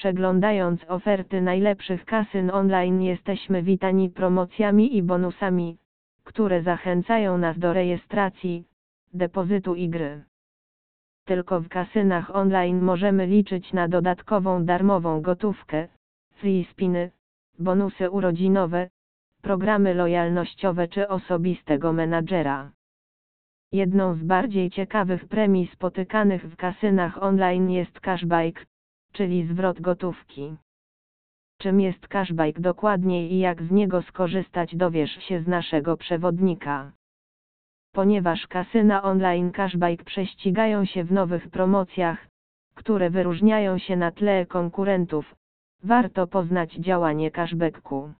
Przeglądając oferty najlepszych kasyn online jesteśmy witani promocjami i bonusami, które zachęcają nas do rejestracji, depozytu i gry. Tylko w kasynach online możemy liczyć na dodatkową darmową gotówkę, free spiny, bonusy urodzinowe, programy lojalnościowe czy osobistego menadżera. Jedną z bardziej ciekawych premii spotykanych w kasynach online jest cashback, czyli zwrot gotówki. Czym jest cashback dokładniej i jak z niego skorzystać dowiesz się z naszego przewodnika. Ponieważ kasyna online cashback prześcigają się w nowych promocjach, które wyróżniają się na tle konkurentów, warto poznać działanie cashbacku.